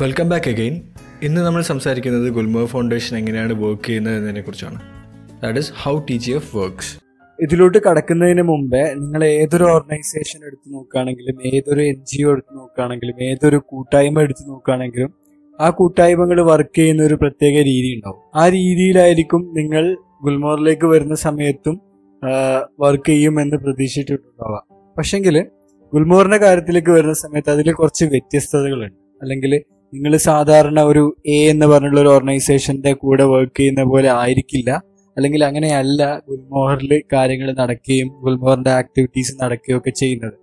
Welcome back again ഇന്ന് നമ്മൾ സംസാരിക്കുന്നത് ഗുൽമോഹ് ഫൗണ്ടേഷൻ എങ്ങനെയാണ് വർക്ക് ചെയ്യുന്നത് എന്നതിനെ കുറിച്ചാണ്. That is how T G F works ഇതിലോട്ട് കടക്കുന്നതിന് മുമ്പേ നിങ്ങൾ ഏതൊരു ഓർഗനൈസേഷൻ എടുത്തു നോക്കുകയാണെങ്കിലും ഏതൊരു എൻ ജി ഒ എടുത്തു നോക്കുകയാണെങ്കിലും ഏതൊരു കൂട്ടായ്മ എടുത്തു നോക്കുകയാണെങ്കിലും ആ കൂട്ടായ്മകൾ വർക്ക് ചെയ്യുന്ന ഒരു പ്രത്യേക രീതി ഉണ്ടാവും. ആ രീതിയിലായിരിക്കും നിങ്ങൾ ഗുൽമോറിലേക്ക് വരുന്ന സമയത്തും വർക്ക് ചെയ്യുമെന്ന് പ്രതീക്ഷിച്ചിട്ടുണ്ടാവാം പക്ഷെങ്കിൽ ഗുൽമോറിന്റെ കാര്യത്തിലേക്ക് വരുന്ന സമയത്ത് അതിൽ കുറച്ച് വ്യത്യസ്തതകളുണ്ട്. അല്ലെങ്കിൽ നിങ്ങൾ സാധാരണ ഒരു എ എന്ന് പറഞ്ഞുള്ള ഒരു ഓർഗനൈസേഷന്റെ കൂടെ വർക്ക് ചെയ്യുന്ന പോലെ ആയിരിക്കില്ല. അല്ലെങ്കിൽ അങ്ങനെയല്ല ഗുൽമോഹറിൽ കാര്യങ്ങൾ നടക്കുകയും ഗുൽമോഹറിന്റെ ആക്ടിവിറ്റീസ് നടക്കുകയും ഒക്കെ ചെയ്യുന്നത്.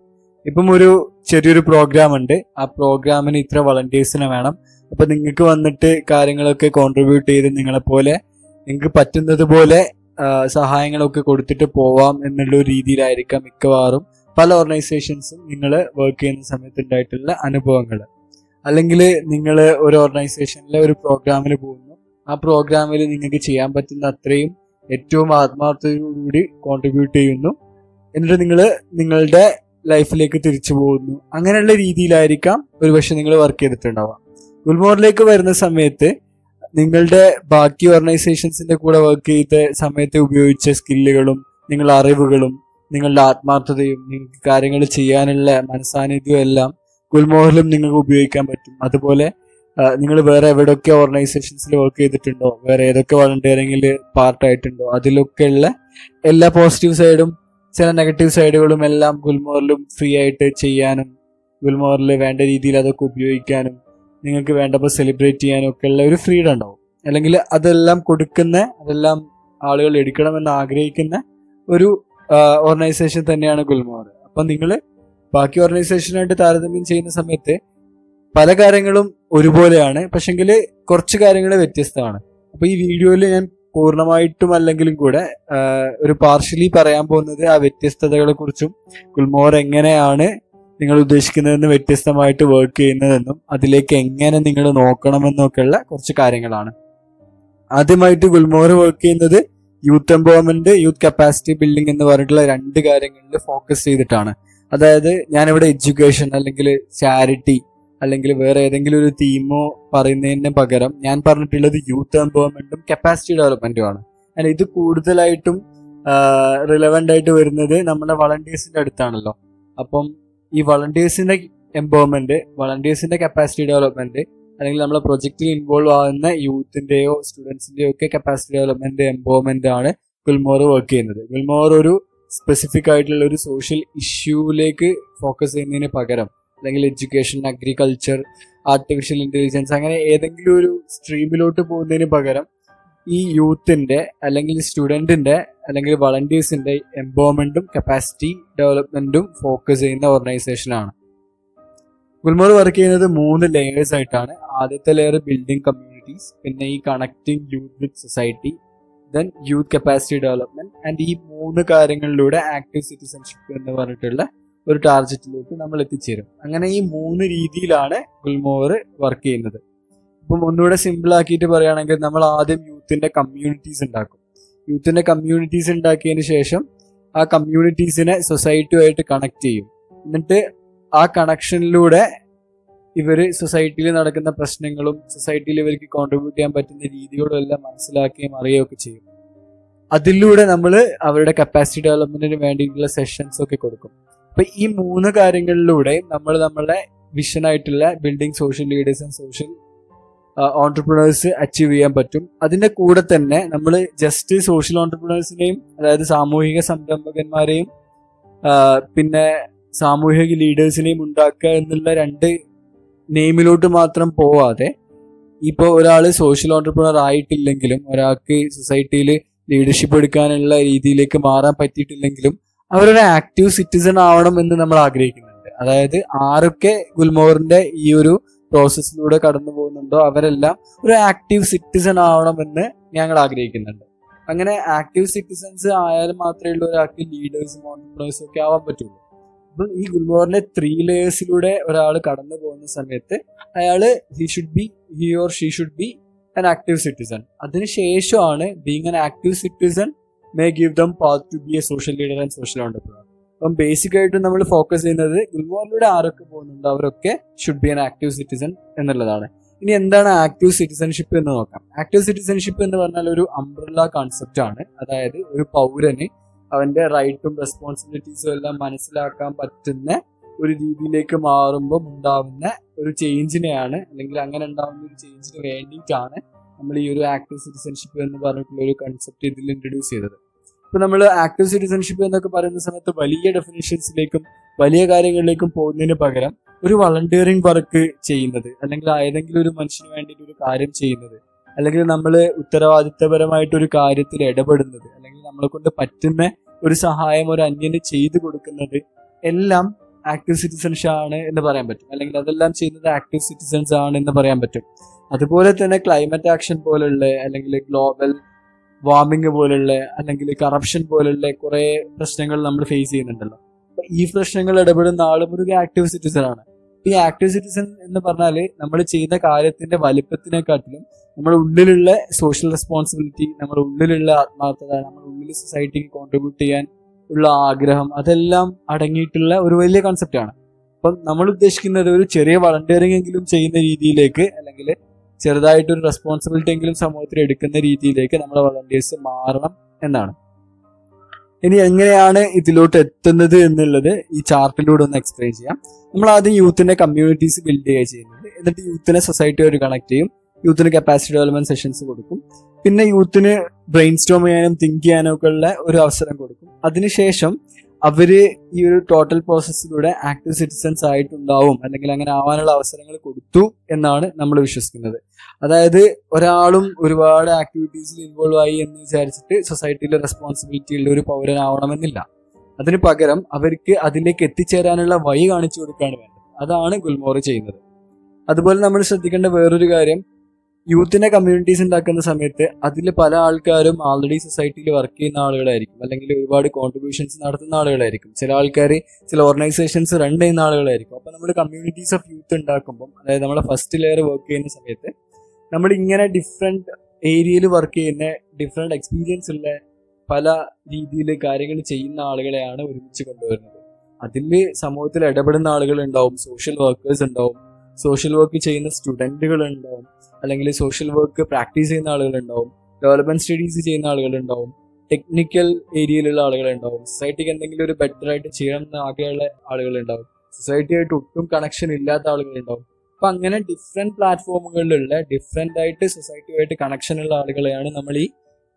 ഇപ്പം ഒരു ചെറിയൊരു പ്രോഗ്രാം ഉണ്ട്. ആ പ്രോഗ്രാമിന് ഇത്ര വളണ്ടിയേഴ്സിനെ വേണം. അപ്പൊ നിങ്ങൾക്ക് വന്നിട്ട് കാര്യങ്ങളൊക്കെ കോൺട്രിബ്യൂട്ട് ചെയ്ത് നിങ്ങളെപ്പോലെ നിങ്ങൾക്ക് പറ്റുന്നത് പോലെ സഹായങ്ങളൊക്കെ കൊടുത്തിട്ട് പോവാം എന്നുള്ള ഒരു രീതിയിലായിരിക്കാം മിക്കവാറും പല ഓർഗനൈസേഷൻസും നിങ്ങൾ വർക്ക് ചെയ്യുന്ന സമയത്ത് ഉണ്ടായിട്ടുള്ള അനുഭവങ്ങൾ. അല്ലെങ്കിൽ നിങ്ങൾ ഒരു ഓർഗനൈസേഷനിലെ ഒരു പ്രോഗ്രാമിൽ പോകുന്നു. ആ പ്രോഗ്രാമിൽ നിങ്ങൾക്ക് ചെയ്യാൻ പറ്റുന്ന അത്രയും ഏറ്റവും ആത്മാർത്ഥതയോടുകൂടി കോൺട്രിബ്യൂട്ട് ചെയ്യുന്നു. എന്നിട്ട് നിങ്ങൾ നിങ്ങളുടെ ലൈഫിലേക്ക് തിരിച്ചു പോകുന്നു. അങ്ങനെയുള്ള രീതിയിലായിരിക്കാം ഒരുപക്ഷെ നിങ്ങൾ വർക്ക് ചെയ്തിട്ടുണ്ടാവുക. ഗുൽമോറിലേക്ക് വരുന്ന സമയത്ത് നിങ്ങളുടെ ബാക്കി ഓർഗനൈസേഷൻസിന്റെ കൂടെ വർക്ക് ചെയ്ത സമയത്ത് ഉപയോഗിച്ച സ്കില്ലുകളും നിങ്ങളുടെ അറിവുകളും നിങ്ങളുടെ ആത്മാർത്ഥതയും നിങ്ങൾക്ക് കാര്യങ്ങൾ ചെയ്യാനുള്ള മനസാന്നിധ്യവും എല്ലാം ഗുൽമോഹറിലും നിങ്ങൾക്ക് ഉപയോഗിക്കാൻ പറ്റും. അതുപോലെ നിങ്ങൾ വേറെ എവിടെയൊക്കെ ഓർഗനൈസേഷൻസിൽ വർക്ക് ചെയ്തിട്ടുണ്ടോ? വേറെ ഏതൊക്കെ വളണ്ടിയറിംഗിൽ പാർട്ടായിട്ടുണ്ടോ അതിലൊക്കെയുള്ള എല്ലാ പോസിറ്റീവ് സൈഡും ചില നെഗറ്റീവ് സൈഡുകളും എല്ലാം ഗുൽമോറിലും ഫ്രീ ആയിട്ട് ചെയ്യാനും ഗുൽമോറിൽ വേണ്ട രീതിയിൽ അതൊക്കെ ഉപയോഗിക്കാനും നിങ്ങൾക്ക് വേണ്ടപ്പോൾ സെലിബ്രേറ്റ് ചെയ്യാനും ഒക്കെ ഉള്ള ഒരു ഫ്രീഡം ഉണ്ടാവും. അല്ലെങ്കിൽ അതെല്ലാം കൊടുക്കുന്ന അതെല്ലാം ആളുകൾ എടുക്കണമെന്ന് ആഗ്രഹിക്കുന്ന ഒരു ഓർഗനൈസേഷൻ തന്നെയാണ് ഗുൽമോർ അപ്പം നിങ്ങൾ ബാക്കി ഓർഗനൈസേഷനായിട്ട് താരതമ്യം ചെയ്യുന്ന സമയത്ത് പല കാര്യങ്ങളും ഒരുപോലെയാണ് പക്ഷെങ്കിൽ കുറച്ച് കാര്യങ്ങൾ വ്യത്യസ്തമാണ്. അപ്പൊ ഈ വീഡിയോയിൽ ഞാൻ പൂർണമായിട്ടും അല്ലെങ്കിലും കൂടെ ഒരു പാർഷ്യലി പറയാൻ പോകുന്നത് ആ വ്യത്യസ്തതകളെ കുറിച്ചും ഗുൽമോർ എങ്ങനെയാണ് നിങ്ങൾ ഉദ്ദേശിക്കുന്നതെന്ന് വ്യത്യസ്തമായിട്ട് വർക്ക് ചെയ്യുന്നതെന്നും അതിലേക്ക് എങ്ങനെ നിങ്ങൾ നോക്കണമെന്നൊക്കെയുള്ള കുറച്ച് കാര്യങ്ങളാണ്. ആദ്യമായിട്ട് ഗുൽമോർ വർക്ക് ചെയ്യുന്നത് youth empowerment youth capacity building എന്ന് പറഞ്ഞിട്ടുള്ള രണ്ട് കാര്യങ്ങളിൽ ഫോക്കസ് ചെയ്തിട്ടാണ്. അതായത് ഞാനിവിടെ എഡ്യൂക്കേഷൻ അല്ലെങ്കിൽ ചാരിറ്റി അല്ലെങ്കിൽ വേറെ ഏതെങ്കിലും ഒരു തീമോ പറയുന്നതിന് പകരം ഞാൻ പറഞ്ഞിട്ടുള്ളത് യൂത്ത് എംപവർമെന്റും കപ്പാസിറ്റി ഡെവലപ്മെന്റും ആണ്. അല്ല ഇത് കൂടുതലായിട്ടും റിലവന്റ് ആയിട്ട് വരുന്നത് നമ്മുടെ വളണ്ടിയേഴ്സിന്റെ അടുത്താണല്ലോ. അപ്പം ഈ വളണ്ടിയേഴ്സിന്റെ എംപവർമെന്റ് വളണ്ടിയേഴ്സിന്റെ കപ്പാസിറ്റി ഡെവലപ്മെന്റ് അല്ലെങ്കിൽ നമ്മളെ പ്രൊജക്റ്റിൽ ഇൻവോൾവ് ആവുന്ന യൂത്തിന്റെയോ സ്റ്റുഡൻസിന്റെയോ ഒക്കെ കപ്പാസിറ്റി ഡെവലപ്മെന്റ് എംപവർമെന്റ് ആണ് ഗുൽമോർ വർക്ക് ചെയ്യുന്നത്. ഗുൽമോർ ഒരു സ്പെസിഫിക് ആയിട്ടുള്ള ഒരു സോഷ്യൽ ഇഷ്യൂവിലേക്ക് ഫോക്കസ് ചെയ്യുന്നതിന് പകരം അല്ലെങ്കിൽ എഡ്യൂക്കേഷൻ അഗ്രികൾച്ചർ ആർട്ടിഫിഷ്യൽ ഇന്റലിജൻസ് അങ്ങനെ ഏതെങ്കിലും ഒരു സ്ട്രീമിലോട്ട് പോകുന്നതിന് പകരം ഈ യൂത്തിന്റെ അല്ലെങ്കിൽ സ്റ്റുഡന്റിന്റെ അല്ലെങ്കിൽ വളണ്ടിയേഴ്സിന്റെ എംപവർമെന്റും കപ്പാസിറ്റി ഡെവലപ്മെന്റും ഫോക്കസ് ചെയ്യുന്ന ഓർഗനൈസേഷനാണ് ഗുൽമോർ വർക്ക് ചെയ്യുന്നത് മൂന്ന് ലെയേഴ്സ് ആയിട്ടാണ്. ആദ്യത്തെ ലെയർ ബിൽഡിംഗ് കമ്മ്യൂണിറ്റീസ് പിന്നെ ഈ connecting youth with society then youth capacity development and ഈ മൂന്ന് കാര്യങ്ങളിലൂടെ ആക്റ്റീവ് സിറ്റിസൺഷിപ്പ് എന്ന് പറഞ്ഞിട്ടുള്ള ഒരു ടാർഗറ്റിലേക്ക് നമ്മൾ എത്തിച്ചേരും. അങ്ങനെ ഈ മൂന്ന് രീതിയിലാണ് ഗുൽമോവർ വർക്ക് ചെയ്യുന്നത്. ഇപ്പം ഒന്നുകൂടെ സിമ്പിൾ ആക്കിയിട്ട് പറയുകയാണെങ്കിൽ നമ്മൾ ആദ്യം യൂത്തിന്റെ കമ്മ്യൂണിറ്റീസ് ഉണ്ടാക്കും. യൂത്തിന്റെ കമ്മ്യൂണിറ്റീസ് ഉണ്ടാക്കിയതിന് ശേഷം ആ കമ്മ്യൂണിറ്റീസിനെ സൊസൈറ്റിയുമായിട്ട് കണക്ട് ചെയ്യും. എന്നിട്ട് ആ കണക്ഷനിലൂടെ ഇവർ സൊസൈറ്റിയിൽ നടക്കുന്ന പ്രശ്നങ്ങളും സൊസൈറ്റിയിൽ ഇവർക്ക് കോൺട്രിബ്യൂട്ട് ചെയ്യാൻ പറ്റുന്ന രീതികളും എല്ലാം മനസ്സിലാക്കുകയും അറിയുകയൊക്കെ ചെയ്യും. അതിലൂടെ നമ്മൾ അവരുടെ കപ്പാസിറ്റി ഡെവലപ്മെന്റിന് വേണ്ടിയിട്ടുള്ള സെഷൻസ് ഒക്കെ കൊടുക്കും. അപ്പൊ ഈ മൂന്ന് കാര്യങ്ങളിലൂടെ നമ്മൾ നമ്മളുടെ വിഷൻ ആയിട്ടുള്ള building social leaders and social entrepreneurs achieve ചെയ്യാൻ പറ്റും. അതിന്റെ കൂടെ തന്നെ നമ്മൾ ജസ്റ്റ് സോഷ്യൽ ഓൺടർപ്രണേഴ്സിനെയും അതായത് സാമൂഹിക സംരംഭകന്മാരെയും പിന്നെ സാമൂഹിക ലീഡേഴ്സിനെയും ഉണ്ടാക്കുക എന്നുള്ള രണ്ട് നെയിമിലോട്ട് മാത്രം പോവാതെ ഇപ്പോൾ ഒരാൾ സോഷ്യൽ ഓണ്ടർപ്രണർ ആയിട്ടില്ലെങ്കിലും ഒരാൾക്ക് സൊസൈറ്റിയിൽ ലീഡർഷിപ്പ് എടുക്കാനുള്ള രീതിയിലേക്ക് മാറാൻ പറ്റിയിട്ടില്ലെങ്കിലും അവരൊരു ആക്റ്റീവ് സിറ്റിസൺ ആവണം എന്ന് നമ്മൾ ആഗ്രഹിക്കുന്നുണ്ട്. അതായത് ആരൊക്കെ ഗുൽമോറിന്റെ ഈ ഒരു പ്രോസസ്സിലൂടെ കടന്നു പോകുന്നുണ്ടോ അവരെല്ലാം ഒരു ആക്റ്റീവ് സിറ്റിസൺ ആവണം എന്ന് ഞങ്ങൾ ആഗ്രഹിക്കുന്നുണ്ട്. അങ്ങനെ ആക്റ്റീവ് സിറ്റിസൺസ് ആയാലും മാത്രമേ ഉള്ളൂ ഒരാൾക്ക് ലീഡേഴ്സും ഓണ്ടർപ്രണേഴ്സും ഒക്കെ ആവാൻ പറ്റുള്ളൂ. അപ്പം ഈ ഗുൽമോറിന്റെ ത്രീ ലേയേഴ്സിലൂടെ ഒരാൾ കടന്നു പോകുന്ന സമയത്ത് അയാൾ he should be he or she should be an active citizen അതിനുശേഷമാണ് being an active citizen may give them path to be a social leader and social entrepreneur അപ്പം ബേസിക് ആയിട്ട് നമ്മൾ ഫോക്കസ് ചെയ്യുന്നത് ഗുൽമോറിലൂടെ ആരൊക്കെ പോകുന്നുണ്ട് അവരൊക്കെ should be an active citizen എന്നുള്ളതാണ്. ഇനി എന്താണ് ആക്റ്റീവ് സിറ്റിസൺഷിപ്പ് എന്ന് നോക്കാം. ആക്റ്റീവ് സിറ്റിസൺഷിപ്പ് എന്ന് പറഞ്ഞാൽ ഒരു അംബ്രല്ല കോൺസെപ്റ്റ് ആണ്. അതായത് ഒരു പൗരന് അവന്റെ റൈറ്റും റെസ്പോൺസിബിലിറ്റീസും എല്ലാം മനസ്സിലാക്കാൻ പറ്റുന്ന ഒരു രീതിയിലേക്ക് മാറുമ്പോൾ ഉണ്ടാവുന്ന ഒരു ചേഞ്ചിനെയാണ് അല്ലെങ്കിൽ അങ്ങനെ ഉണ്ടാവുന്ന ഒരു ചേഞ്ചിന് വേണ്ടിയിട്ടാണ് നമ്മൾ ഈ ഒരു ആക്റ്റീവ് സിറ്റിസൺഷിപ്പ് എന്ന് പറഞ്ഞിട്ടുള്ള ഒരു കൺസെപ്റ്റ് ഇതിൽ ഇൻട്രൊഡ്യൂസ് ചെയ്തത്. ഇപ്പൊ നമ്മൾ ആക്റ്റീവ് സിറ്റിസൺഷിപ്പ് എന്നൊക്കെ പറയുന്ന സമയത്ത് വലിയ ഡെഫിനേഷൻസിലേക്കും വലിയ കാര്യങ്ങളിലേക്കും പോകുന്നതിന് പകരം ഒരു വളണ്ടിയറിംഗ് വർക്ക് ചെയ്യുന്നത് അല്ലെങ്കിൽ ഏതെങ്കിലും ഒരു മനുഷ്യന് വേണ്ടിയിട്ട് ഒരു കാര്യം ചെയ്യുന്നത് അല്ലെങ്കിൽ നമ്മൾ ഉത്തരവാദിത്തപരമായിട്ട് ഒരു കാര്യത്തിൽ ഇടപെടുന്നത് അല്ലെങ്കിൽ നമ്മളെ കൊണ്ട് പറ്റുന്ന ഒരു സഹായം ഒരു അന്യന് ചെയ്തു കൊടുക്കുന്നത് എല്ലാം ആക്റ്റീവ് സിറ്റിസൺസ് ആണ് എന്ന് പറയാൻ പറ്റും. അല്ലെങ്കിൽ അതെല്ലാം ചെയ്യുന്നത് ആക്റ്റീവ് സിറ്റിസൺസ് ആണ് എന്ന് പറയാൻ പറ്റും. അതുപോലെ തന്നെ ക്ലൈമറ്റ് ആക്ഷൻ പോലുള്ള അല്ലെങ്കിൽ ഗ്ലോബൽ വാർമിംഗ് പോലുള്ള അല്ലെങ്കിൽ കറപ്ഷൻ പോലുള്ള കുറെ പ്രശ്നങ്ങൾ നമ്മൾ ഫേസ് ചെയ്യുന്നുണ്ടല്ലോ. അപ്പൊ ഈ പ്രശ്നങ്ങൾ ഇടപെടുന്ന ആളും ഒരു ആക്റ്റീവ് സിറ്റിസൺ ആണ്. ഈ ആക്റ്റീവ് സിറ്റിസൺ എന്ന് പറഞ്ഞാൽ നമ്മൾ ചെയ്യുന്ന കാര്യത്തിന്റെ വലിപ്പത്തിനെക്കാട്ടിലും നമ്മുടെ ഉള്ളിലുള്ള സോഷ്യൽ റെസ്പോൺസിബിലിറ്റി നമ്മുടെ ഉള്ളിലുള്ള ആത്മാർത്ഥത നമ്മുടെ ഉള്ളിൽ സൊസൈറ്റിക്ക് കോൺട്രിബ്യൂട്ട് ചെയ്യാൻ ഉള്ള ആഗ്രഹം അതെല്ലാം അടങ്ങിയിട്ടുള്ള ഒരു വലിയ കോൺസെപ്റ്റാണ് അപ്പം നമ്മൾ ഉദ്ദേശിക്കുന്നത് ഒരു ചെറിയ വളണ്ടിയറിംഗ് എങ്കിലും ചെയ്യുന്ന രീതിയിലേക്ക് അല്ലെങ്കിൽ ചെറുതായിട്ടൊരു റെസ്പോൺസിബിലിറ്റി എങ്കിലും സമൂഹത്തിൽ എടുക്കുന്ന രീതിയിലേക്ക് നമ്മുടെ വളണ്ടിയേഴ്സ് മാറണം എന്നാണ്. ഇനി എങ്ങനെയാണ് ഇതിലോട്ട് എത്തുന്നത് എന്നുള്ളത് ഈ ചാർട്ടിലൂടെ ഒന്ന് എക്സ്പ്ലെയിൻ ചെയ്യാം. നമ്മൾ ആദ്യം യൂത്തിന്റെ കമ്മ്യൂണിറ്റീസ് ബിൽഡ് ചെയ്യുക ചെയ്യുന്നത്. എന്നിട്ട് യൂത്തിനെ സൊസൈറ്റിയായിട്ട് കണക്ട് ചെയ്യും. യൂത്തിന് കപ്പാസിറ്റി ഡെവലപ്മെന്റ് സെഷൻസ് കൊടുക്കും. പിന്നെ യൂത്തിന് ബ്രെയിൻ സ്റ്റോം ചെയ്യാനും തിങ്ക് ചെയ്യാനും ഒക്കെ ഉള്ള ഒരു അവസരം കൊടുക്കും. അതിനുശേഷം അവർ ഈ ഒരു ടോട്ടൽ പ്രോസസ്സിലൂടെ ആക്റ്റീവ് സിറ്റിസൺസ് ആയിട്ടുണ്ടാവും. അല്ലെങ്കിൽ അങ്ങനെ ആവാനുള്ള അവസരങ്ങൾ കൊടുത്തു എന്നാണ് നമ്മൾ വിശ്വസിക്കുന്നത്. അതായത് ഒരാളും ഒരുപാട് ആക്ടിവിറ്റീസിൽ ഇൻവോൾവ് ആയി എന്ന് വിചാരിച്ചിട്ട് സൊസൈറ്റിയിലെ റെസ്പോൺസിബിലിറ്റി ഉള്ള ഒരു പൗരനാവണമെന്നില്ല. അതിന് പകരം അവർക്ക് അതിലേക്ക് എത്തിച്ചേരാനുള്ള വഴി കാണിച്ചു കൊടുക്കുകയാണ് വേണ്ടത്. അതാണ് ഗുൽമോർ ചെയ്യുന്നത്. അതുപോലെ നമ്മൾ ശ്രദ്ധിക്കേണ്ട വേറൊരു കാര്യം യൂത്തിനെ കമ്മ്യൂണിറ്റീസ് ഉണ്ടാക്കുന്ന സമയത്ത് അതിൽ പല ആൾക്കാരും ആൾറെഡി സൊസൈറ്റിയിൽ വർക്ക് ചെയ്യുന്ന ആളുകളായിരിക്കും. അല്ലെങ്കിൽ ഒരുപാട് കോൺട്രിബ്യൂഷൻസ് നടത്തുന്ന ആളുകളായിരിക്കും. ചില ആൾക്കാർ ചില ഓർഗനൈസേഷൻസ് റൺ ചെയ്യുന്ന ആളുകളായിരിക്കും. അപ്പോൾ നമ്മൾ കമ്മ്യൂണിറ്റീസ് ഓഫ് യൂത്ത് ഉണ്ടാക്കുമ്പം അതായത് നമ്മളെ ഫസ്റ്റ് ലെയർ വർക്ക് ചെയ്യുന്ന സമയത്ത് നമ്മൾ ഇങ്ങനെ ഡിഫറെന്റ് ഏരിയയിൽ വർക്ക് ചെയ്യുന്ന ഡിഫറെന്റ് എക്സ്പീരിയൻസ് ഉള്ള പല രീതിയിൽ കാര്യങ്ങൾ ചെയ്യുന്ന ആളുകളെയാണ് ഒരുമിച്ച് കൊണ്ടുവരുന്നത്. അതിൽ സമൂഹത്തിൽ ഇടപെടുന്ന ആളുകൾ ഉണ്ടാവും സോഷ്യൽ വർക്കേഴ്സ് ഉണ്ടാവും സോഷ്യൽ വർക്ക് ചെയ്യുന്ന സ്റ്റുഡന്റുകൾ ഉണ്ടാവും അല്ലെങ്കിൽ സോഷ്യൽ വർക്ക് പ്രാക്ടീസ് ചെയ്യുന്ന ആളുകൾ ഉണ്ടാവും ഡെവലപ്മെന്റ് സ്റ്റഡീസ് ചെയ്യുന്ന ആളുകൾ ഉണ്ടാവും ടെക്നിക്കൽ ഏരിയയിലുള്ള ആളുകൾ ഉണ്ടാവും സൊസൈറ്റിക്ക് എന്തെങ്കിലും ഒരു ബെറ്റർ ആയിട്ട് ചെയ്യണം എന്ന് ആഗ്രഹമുള്ള ആളുകൾ ഉണ്ടാവും സൊസൈറ്റിയായിട്ട് ഒട്ടും കണക്ഷൻ ഇല്ലാത്ത ആളുകൾ ഉണ്ടാവും അപ്പൊ അങ്ങനെ ഡിഫറെന്റ് പ്ലാറ്റ്ഫോമുകളിലുള്ള ഡിഫറെന്റ് ആയിട്ട് സൊസൈറ്റിയുമായിട്ട് കണക്ഷൻ ഉള്ള ആളുകളെയാണ് നമ്മൾ ഈ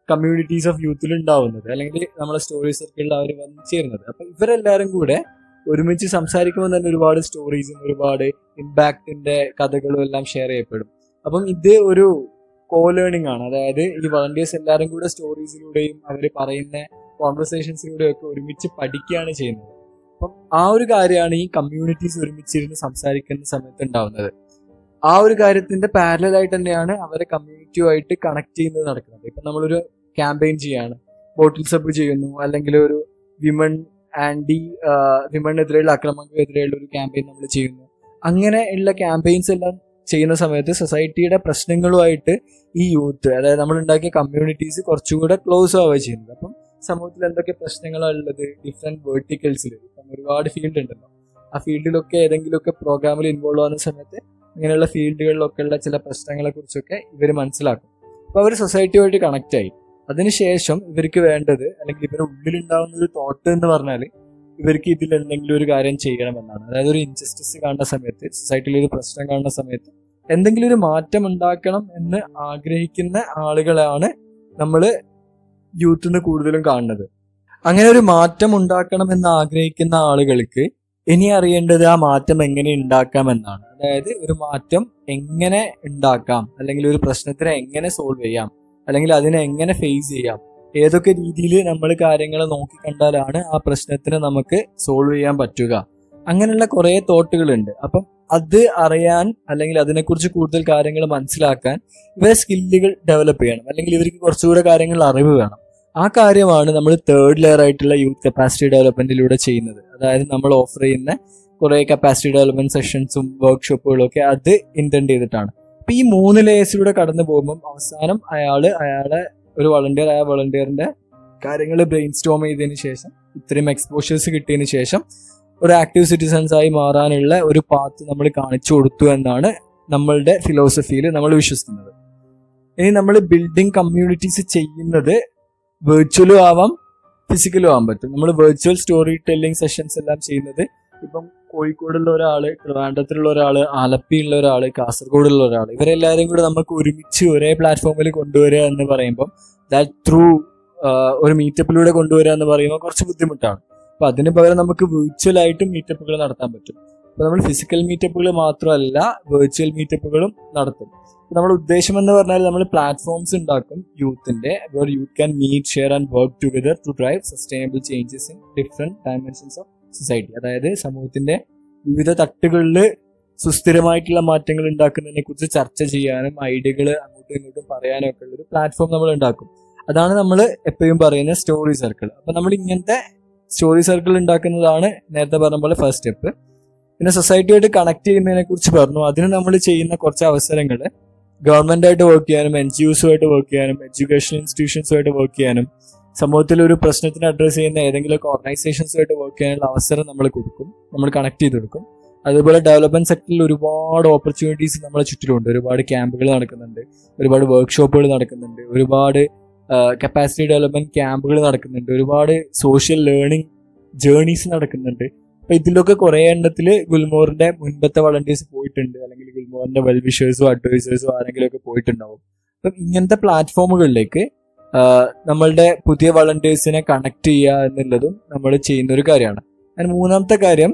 കമ്മ്യൂണിറ്റീസ് ഓഫ് യൂത്തിൽ ഉണ്ടാവുന്നത്. അല്ലെങ്കിൽ നമ്മളെ സ്റ്റോറി സർക്കിളിൽ അവർ വന്ന് ചേരുന്നത്. അപ്പൊ കൂടെ ഒരുമിച്ച് സംസാരിക്കുമ്പോൾ തന്നെ ഒരുപാട് സ്റ്റോറീസും ഒരുപാട് ഇമ്പാക്റ്റിന്റെ കഥകളും എല്ലാം ഷെയർ ചെയ്യപ്പെടും. അപ്പം ഇത് ഒരു കോ ലേണിംഗ് ആണ്. അതായത് ഈ വളണ്ടിയേഴ്സ് എല്ലാവരും കൂടെ സ്റ്റോറീസിലൂടെയും അവർ പറയുന്ന കോൺവെർസേഷൻസിലൂടെയും ഒക്കെ ഒരുമിച്ച് പഠിക്കുകയാണ് ചെയ്യുന്നത്. അപ്പം ആ ഒരു കാര്യമാണ് ഈ കമ്മ്യൂണിറ്റീസ് ഒരുമിച്ചിരുന്ന് സംസാരിക്കുന്ന സമയത്ത് ഉണ്ടാവുന്നത്. ആ ഒരു കാര്യത്തിന്റെ പാരലായിട്ട് തന്നെയാണ് അവരെ കമ്മ്യൂണിറ്റിയുമായിട്ട് കണക്ട് ചെയ്യുന്നത് നടക്കുന്നത്. ഇപ്പൊ നമ്മളൊരു ക്യാമ്പയിൻ ചെയ്യാണ്. ബോട്ടിൽ സബ് ചെയ്യുന്നു. അല്ലെങ്കിൽ ഒരു വിമൺ ആന്റി വിമണിനെതിരെയുള്ള അക്രമങ്ങൾക്കെതിരെയുള്ള ഒരു ക്യാമ്പയിൻ നമ്മൾ ചെയ്യുന്നു. അങ്ങനെ ഉള്ള ക്യാമ്പയിൻസ് എല്ലാം ചെയ്യുന്ന സമയത്ത് സൊസൈറ്റിയുടെ പ്രശ്നങ്ങളുമായിട്ട് ഈ യൂത്ത് അതായത് നമ്മൾ ഉണ്ടാക്കിയ കമ്മ്യൂണിറ്റീസ് കുറച്ചുകൂടെ ക്ലോസ് ആവുക ചെയ്യുന്നത്. അപ്പം സമൂഹത്തിൽ എന്തൊക്കെ പ്രശ്നങ്ങളാണ് ഉള്ളത്? ഡിഫറെന്റ് വേർട്ടിക്കൽസിൽ ഇപ്പം ഒരുപാട് ഫീൽഡ് ഉണ്ടല്ലോ. ആ ഫീൽഡിലൊക്കെ ഏതെങ്കിലുമൊക്കെ പ്രോഗ്രാമിൽ ഇൻവോൾവ് ആവുന്ന സമയത്ത് ഇങ്ങനെയുള്ള ഫീൽഡുകളിലൊക്കെ ഉള്ള ചില പ്രശ്നങ്ങളെ കുറിച്ചൊക്കെ ഇവർ മനസ്സിലാക്കും. അപ്പോൾ അവർ സൊസൈറ്റിയുമായിട്ട് കണക്റ്റ് ആയി. അതിനുശേഷം ഇവർക്ക് വേണ്ടത് അല്ലെങ്കിൽ ഇവരുടെ ഉള്ളിലുണ്ടാവുന്ന ഒരു തോട്ട് എന്ന് പറഞ്ഞാൽ ഇവർക്ക് ഇതിൽ എന്തെങ്കിലും ഒരു കാര്യം ചെയ്യണമെന്നാണ്. അതായത് ഒരു ഇൻജസ്റ്റിസ് കാണുന്ന സമയത്ത് സൊസൈറ്റിയിൽ ഒരു പ്രശ്നം കാണുന്ന സമയത്ത് എന്തെങ്കിലും ഒരു മാറ്റം ഉണ്ടാക്കണം എന്ന് ആഗ്രഹിക്കുന്ന ആളുകളാണ് നമ്മൾ യൂത്തിൽ നിന്ന് കൂടുതലും കാണുന്നത്. അങ്ങനെ ഒരു മാറ്റം ഉണ്ടാക്കണം എന്ന് ആഗ്രഹിക്കുന്ന ആളുകൾക്ക് ഇനി അറിയേണ്ടത് ആ മാറ്റം എങ്ങനെ ഉണ്ടാക്കാം എന്നാണ് അതായത് ഒരു മാറ്റം എങ്ങനെ ഉണ്ടാക്കാം അല്ലെങ്കിൽ ഒരു പ്രശ്നത്തിനെ എങ്ങനെ സോൾവ് ചെയ്യാം അല്ലെങ്കിൽ അതിനെ എങ്ങനെ ഫേസ് ചെയ്യാം? ഏതൊക്കെ രീതിയിൽ നമ്മൾ കാര്യങ്ങൾ നോക്കിക്കണ്ടാലാണ് ആ പ്രശ്നത്തിന് നമുക്ക് സോൾവ് ചെയ്യാൻ പറ്റുക? അങ്ങനെയുള്ള കുറേ തോട്ടുകളുണ്ട് അപ്പം അത് അറിയാൻ അല്ലെങ്കിൽ അതിനെക്കുറിച്ച് കൂടുതൽ കാര്യങ്ങൾ മനസ്സിലാക്കാൻ ഇവരെ സ്കില്ലുകൾ ഡെവലപ്പ് ചെയ്യണം. അല്ലെങ്കിൽ ഇവർക്ക് കുറച്ചുകൂടെ കാര്യങ്ങൾ അറിവ് വേണം. ആ കാര്യമാണ് നമ്മൾ തേർഡ് ലെയർ ആയിട്ടുള്ള യൂത്ത് കപ്പാസിറ്റി ഡെവലപ്മെന്റിലൂടെ ചെയ്യുന്നത്. അതായത് നമ്മൾ ഓഫർ ചെയ്യുന്ന കുറേ കപ്പാസിറ്റി ഡെവലപ്മെന്റ് സെഷൻസും വർക്ക്ഷോപ്പുകളും ഒക്കെ അത് ഇന്റൻഡ് ചെയ്തിട്ടാണ്. അപ്പൊ ഈ മൂന്ന് ലേയേഴ്സിലൂടെ കടന്നു പോകുമ്പോൾ അവസാനം അയാൾ അയാളെ ഒരു വളണ്ടിയർ ആയ വളണ്ടിയറിന്റെ കാര്യങ്ങൾ ബ്രെയിൻ സ്റ്റോം ചെയ്തതിന് ശേഷം ഇത്രയും എക്സ്പോഷേഴ്സ് കിട്ടിയതിന് ശേഷം ഒരു ആക്റ്റീവ് സിറ്റിസൺസ് ആയി മാറാനുള്ള ഒരു പാത്ത് നമ്മൾ കാണിച്ചു കൊടുത്തു എന്നാണ് നമ്മളുടെ ഫിലോസഫിയിൽ നമ്മൾ വിശ്വസിക്കുന്നത്. ഇനി നമ്മൾ ബിൽഡിംഗ് കമ്മ്യൂണിറ്റീസ് ചെയ്യുന്നത് വെർച്വലും ആവാം ഫിസിക്കലും ആവാൻ പറ്റും. നമ്മൾ വെർച്വൽ സ്റ്റോറി ടെല്ലിംഗ് സെഷൻസ് എല്ലാം ചെയ്യുന്നത് ഇപ്പം കോഴിക്കോടുള്ള ഒരാൾ ട്രിവാൻഡ്രത്തിലുള്ള ഒരാൾ ആലപ്പിയുള്ള ഒരാൾ കാസർഗോഡുള്ള ഒരാൾ ഇവരെല്ലാവരും കൂടെ നമുക്ക് ഒരുമിച്ച് ഒരേ പ്ലാറ്റ്ഫോമിൽ കൊണ്ടുവരിക എന്ന് പറയുമ്പോൾ ദാറ്റ് ത്രൂ ഒരു മീറ്റപ്പിലൂടെ കൊണ്ടുവരിക എന്ന് പറയുമ്പോൾ കുറച്ച് ബുദ്ധിമുട്ടാണ്. അപ്പൊ അതിന് പകരം നമുക്ക് വിർച്വൽ ആയിട്ടും മീറ്റപ്പുകൾ നടത്താൻ പറ്റും. അപ്പൊ നമ്മൾ ഫിസിക്കൽ മീറ്റപ്പുകൾ മാത്രമല്ല വെർച്വൽ മീറ്റപ്പുകളും നടത്തും. നമ്മുടെ ഉദ്ദേശം എന്ന് പറഞ്ഞാൽ നമ്മൾ പ്ലാറ്റ്ഫോംസ് ഉണ്ടാക്കും യൂത്തിന്റെ. Where youth can meet share and work together to drive sustainable changes in different dimensions of society അതായത് സമൂഹത്തിന്റെ വിവിധ തട്ടുകളിൽ സുസ്ഥിരമായിട്ടുള്ള മാറ്റങ്ങൾ ഉണ്ടാക്കുന്നതിനെ കുറിച്ച് ചർച്ച ചെയ്യാനും ഐഡിയകൾ അങ്ങോട്ടും ഇങ്ങോട്ടും പറയാനും ഒക്കെ ഉള്ള ഒരു പ്ലാറ്റ്ഫോം നമ്മൾ ഉണ്ടാക്കും. അതാണ് നമ്മൾ എപ്പോഴും പറയുന്ന സ്റ്റോറി സർക്കിൾ അപ്പൊ നമ്മൾ ഇങ്ങനത്തെ സ്റ്റോറി സർക്കിൾ ഉണ്ടാക്കുന്നതാണ് നേരത്തെ പറഞ്ഞ പോലെ ഫസ്റ്റ് സ്റ്റെപ്പ് പിന്നെ സൊസൈറ്റിയായിട്ട് കണക്ട് ചെയ്യുന്നതിനെ കുറിച്ച് പറഞ്ഞു. അതിന് നമ്മൾ ചെയ്യുന്ന കുറച്ച് അവസരങ്ങൾ ഗവൺമെന്റ് ആയിട്ട് വർക്ക് ചെയ്യാനും എൻ ജി ഒസുമായിട്ട് വർക്ക് ചെയ്യാനും എഡ്യൂക്കേഷൻ ഇൻസ്റ്റിറ്റ്യൂഷൻസുമായിട്ട് വർക്ക് ചെയ്യാനും സമൂഹത്തിൽ ഒരു പ്രശ്നത്തിന് അഡ്രസ്സ് ചെയ്യുന്ന ഏതെങ്കിലുമൊക്കെ ഓർഗനൈസേഷൻസുമായിട്ട് വർക്ക് ചെയ്യാനുള്ള അവസരം നമ്മൾ കൊടുക്കും. നമ്മൾ കണക്ട് ചെയ്ത് കൊടുക്കും. അതുപോലെ ഡെവലപ്മെന്റ് സെക്ടറിൽ ഒരുപാട് ഓപ്പർച്യൂണിറ്റീസ് നമ്മളെ ചുറ്റിലുണ്ട്. ഒരുപാട് ക്യാമ്പുകൾ നടക്കുന്നുണ്ട്. ഒരുപാട് വർക്ക്ഷോപ്പുകൾ നടക്കുന്നുണ്ട്. ഒരുപാട് കപ്പാസിറ്റി ഡെവലപ്മെന്റ് ക്യാമ്പുകൾ നടക്കുന്നുണ്ട്. ഒരുപാട് സോഷ്യൽ ലേണിംഗ് ജേണീസ് നടക്കുന്നുണ്ട്. അപ്പൊ ഇതിലൊക്കെ കുറെ എണ്ണത്തിൽ ഗുൽമോറിന്റെ മുൻപത്തെ വളണ്ടിയേഴ്സ് പോയിട്ടുണ്ട്. അല്ലെങ്കിൽ ഗുൽമോറിന്റെ വെൽവിഷേഴ്സോ അഡ്വൈസേഴ്സോ ആരെങ്കിലും ഒക്കെ പോയിട്ടുണ്ടാവും. അപ്പം ഇങ്ങനത്തെ പ്ലാറ്റ്ഫോമുകളിലേക്ക് നമ്മളുടെ പുതിയ വളണ്ടിയേഴ്സിനെ കണക്ട് ചെയ്യുക എന്നുള്ളതും നമ്മൾ ചെയ്യുന്ന ഒരു കാര്യമാണ്. അതിന് മൂന്നാമത്തെ കാര്യം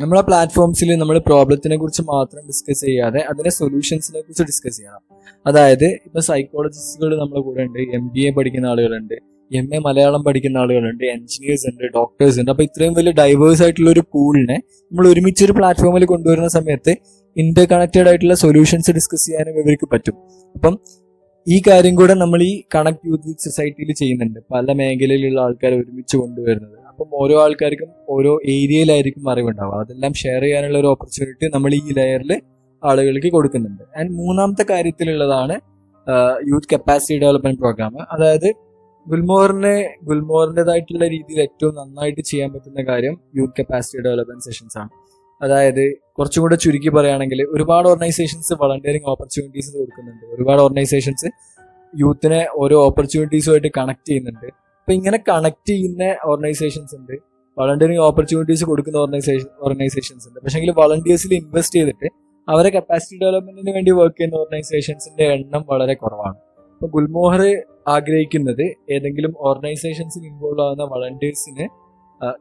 നമ്മളെ പ്ലാറ്റ്ഫോംസിൽ നമ്മൾ പ്രോബ്ലത്തിനെ കുറിച്ച് മാത്രം ഡിസ്കസ് ചെയ്യാതെ അതിന്റെ സൊല്യൂഷൻസിനെ കുറിച്ച് ഡിസ്കസ് ചെയ്യണം. അതായത് ഇപ്പൊ സൈക്കോളജിസ്റ്റുകൾ നമ്മുടെ കൂടെ ഉണ്ട് എം ബി എ പഠിക്കുന്ന ആളുകളുണ്ട് എം എ മലയാളം പഠിക്കുന്ന ആളുകളുണ്ട് എഞ്ചിനീയേഴ്സ് ഉണ്ട് ഡോക്ടേഴ്സ് ഉണ്ട്. അപ്പൊ ഇത്രയും വലിയ ഡൈവേഴ്സ് ആയിട്ടുള്ള ഒരു പൂളിനെ നമ്മൾ ഒരുമിച്ച് ഒരു പ്ലാറ്റ്ഫോമിൽ കൊണ്ടുവരുന്ന സമയത്ത് ഇന്റർ കണക്റ്റഡ് ആയിട്ടുള്ള സൊല്യൂഷൻസ് ഡിസ്കസ് ചെയ്യാനും ഇവർക്ക് പറ്റും. അപ്പം ഈ കാര്യം കൂടെ നമ്മൾ ഈ കണക്ട് യൂത്ത് സൊസൈറ്റിയിൽ ചെയ്യുന്നുണ്ട്. പല മേഖലയിലുള്ള ആൾക്കാരെ ഒരുമിച്ച് കൊണ്ടുവരുന്നത്. അപ്പം ഓരോ ആൾക്കാർക്കും ഓരോ ഏരിയയിലായിരിക്കും അറിവുണ്ടാവുക. അതെല്ലാം ഷെയർ ചെയ്യാനുള്ള ഒരു ഓപ്പർച്യൂണിറ്റി നമ്മൾ ഈ ലെയറിൽ ആളുകൾക്ക് കൊടുക്കുന്നുണ്ട്. ആൻഡ് മൂന്നാമത്തെ കാര്യത്തിലുള്ളതാണ് യൂത്ത് കപ്പാസിറ്റി ഡെവലപ്മെന്റ് പ്രോഗ്രാം അതായത് ഗുൽമോറിനെ ഗുൽമോറിന്റെതായിട്ടുള്ള രീതിയിൽ ഏറ്റവും നന്നായിട്ട് ചെയ്യാൻ പറ്റുന്ന കാര്യം യൂത്ത് കപ്പാസിറ്റി ഡെവലപ്മെന്റ് സെഷൻസ് ആണ്. അതായത് കുറച്ചും കൂടെ ചുരുക്കി പറയുകയാണെങ്കിൽ ഒരുപാട് ഓർഗനൈസേഷൻസ് വളണ്ടിയറിംഗ് ഓപ്പർച്യൂണിറ്റീസ് കൊടുക്കുന്നുണ്ട്. ഒരുപാട് ഓർഗനൈസേഷൻസ് യൂത്തിനെ ഓരോ ഓപ്പർച്യൂണിറ്റീസുമായിട്ട് കണക്ട് ചെയ്യുന്നുണ്ട്. അപ്പൊ ഇങ്ങനെ കണക്ട് ചെയ്യുന്ന ഓർഗനൈസേഷൻസ് ഉണ്ട്. വളണ്ടിയറിംഗ് ഓപ്പർച്യൂണിറ്റീസ് കൊടുക്കുന്ന ഓർഗനൈസേഷൻ ഓർഗനൈസേഷൻസ് ഉണ്ട്. പക്ഷേ വളണ്ടിയേഴ്സിൽ ഇൻവെസ്റ്റ് ചെയ്തിട്ട് അവരെ കപ്പാസിറ്റി ഡെവലപ്മെന്റിന് വേണ്ടി വർക്ക് ചെയ്യുന്ന ഓർഗനൈസേഷൻസിന്റെ എണ്ണം വളരെ കുറവാണ്. അപ്പൊ ഗുൽമോഹർ ആഗ്രഹിക്കുന്നത് ഏതെങ്കിലും ഓർഗനൈസേഷൻസിൽ ഇൻവോൾവ് ആകുന്ന വളണ്ടിയേഴ്സിന്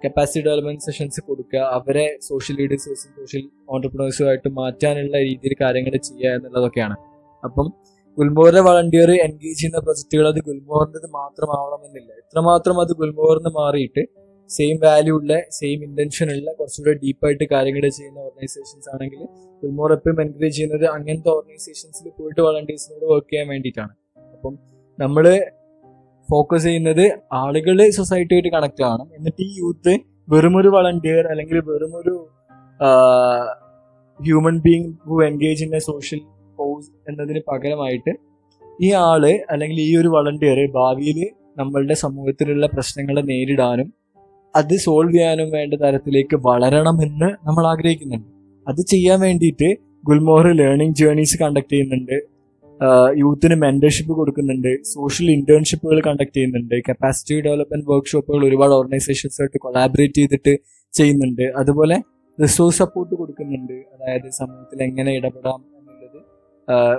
കപ്പാസിറ്റി ഡെവലപ്മെന്റ് സെഷൻസ് കൊടുക്കുക അവരെ സോഷ്യൽ ലീഡേഴ്സും സോഷ്യൽ ഓണ്ടർപ്രണേഴ്സുമായിട്ട് മാറ്റാനുള്ള രീതിയിൽ കാര്യങ്ങൾ ചെയ്യുക എന്നുള്ളതൊക്കെയാണ്. അപ്പം ഗുൽമോറിന്റെ വളണ്ടിയർ എൻഗേജ് ചെയ്യുന്ന പ്രൊജക്ടുകൾ അത് ഗുൽമോറിന്റെത് മാത്രമാവണമെന്നില്ല. എത്രമാത്രം അത് ഗുൽമോറിന് മാറിയിട്ട് സെയിം വാല്യൂ ഉള്ള സെയിം ഇന്റൻഷൻ ഉള്ള കുറച്ചുകൂടെ ഡീപ്പായിട്ട് കാര്യങ്ങൾ ചെയ്യുന്ന ഓർഗനൈസേഷൻസ് ആണെങ്കിൽ ഗുൽമോർ എപ്പോഴും എൻകറേജ് ചെയ്യുന്നത് അങ്ങനത്തെ ഓർഗനൈസേഷൻസിൽ പോയിട്ട് വളണ്ടിയേഴ്സിനോട് വർക്ക് ചെയ്യാൻ വേണ്ടിയിട്ടാണ്. അപ്പം നമ്മൾ ഫോക്കസ് ചെയ്യുന്നത് ആളുകൾ സൊസൈറ്റിയായിട്ട് കണക്ട് ആവണം. എന്നിട്ട് ഈ യൂത്ത് വെറുമൊരു വളണ്ടിയർ അല്ലെങ്കിൽ വെറുമൊരു human being who engage in a social cause എന്നതിന് പകരമായിട്ട് ഈ ആൾ അല്ലെങ്കിൽ ഈ ഒരു വളണ്ടിയർ ഭാവിയിൽ നമ്മളുടെ സമൂഹത്തിലുള്ള പ്രശ്നങ്ങളെ നേരിടാനും അത് സോൾവ് ചെയ്യാനും വേണ്ട തരത്തിലേക്ക് വളരണമെന്ന് നമ്മൾ ആഗ്രഹിക്കുന്നുണ്ട്. അത് ചെയ്യാൻ വേണ്ടിയിട്ട് ഗുൽമോഹർ ലേണിംഗ് ജേണീസ് കണ്ടക്ട് ചെയ്യുന്നുണ്ട്. യൂത്തിന് മെന്റർഷിപ്പ് കൊടുക്കുന്നുണ്ട്. സോഷ്യൽ ഇന്റേൺഷിപ്പുകൾ കണ്ടക്ട് ചെയ്യുന്നുണ്ട്. കപ്പാസിറ്റി ഡെവലപ്മെന്റ് വർക്ക്ഷോപ്പുകൾ ഒരുപാട് ഓർഗനൈസേഷൻസായിട്ട് കൊളാബറേറ്റ് ചെയ്തിട്ട് ചെയ്യുന്നുണ്ട്. അതുപോലെ റിസോഴ്സ് സപ്പോർട്ട് കൊടുക്കുന്നുണ്ട്. അതായത് സമൂഹത്തിൽ എങ്ങനെ ഇടപെടാം എന്നുള്ളത്.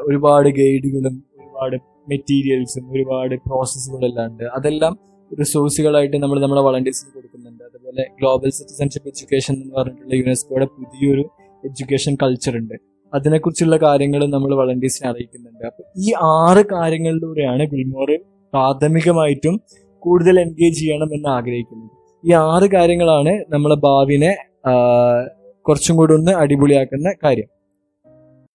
ഒരുപാട് ഗൈഡുകളും ഒരുപാട് മെറ്റീരിയൽസും ഒരുപാട് പ്രോസസ്സുകളും എല്ലാം ഉണ്ട്. അതെല്ലാം റിസോഴ്സുകളായിട്ട് നമ്മൾ നമ്മുടെ വളണ്ടിയേഴ്സിന് കൊടുക്കുന്നുണ്ട്. അതുപോലെ ഗ്ലോബൽ സിറ്റിസൺഷിപ്പ് എഡ്യൂക്കേഷൻ എന്ന് പറഞ്ഞിട്ടുള്ള യുനെസ്കോയുടെ പുതിയൊരു എഡ്യൂക്കേഷൻ കൾച്ചർ ഉണ്ട്. അതിനെക്കുറിച്ചുള്ള കാര്യങ്ങൾ നമ്മൾ വളണ്ടിയേഴ്സിനെ അറിയിക്കുന്നുണ്ട്. അപ്പൊ ഈ ആറ് കാര്യങ്ങളിലൂടെയാണ് ഗുൽമോർ പ്രാഥമികമായിട്ടും കൂടുതൽ എൻഗേജ് ചെയ്യണം എന്ന് ആഗ്രഹിക്കുന്നത്. ഈ ആറ് കാര്യങ്ങളാണ് നമ്മളെ ഭാവിനെ കുറച്ചും കൂടി ഒന്ന് അടിപൊളിയാക്കുന്ന കാര്യം.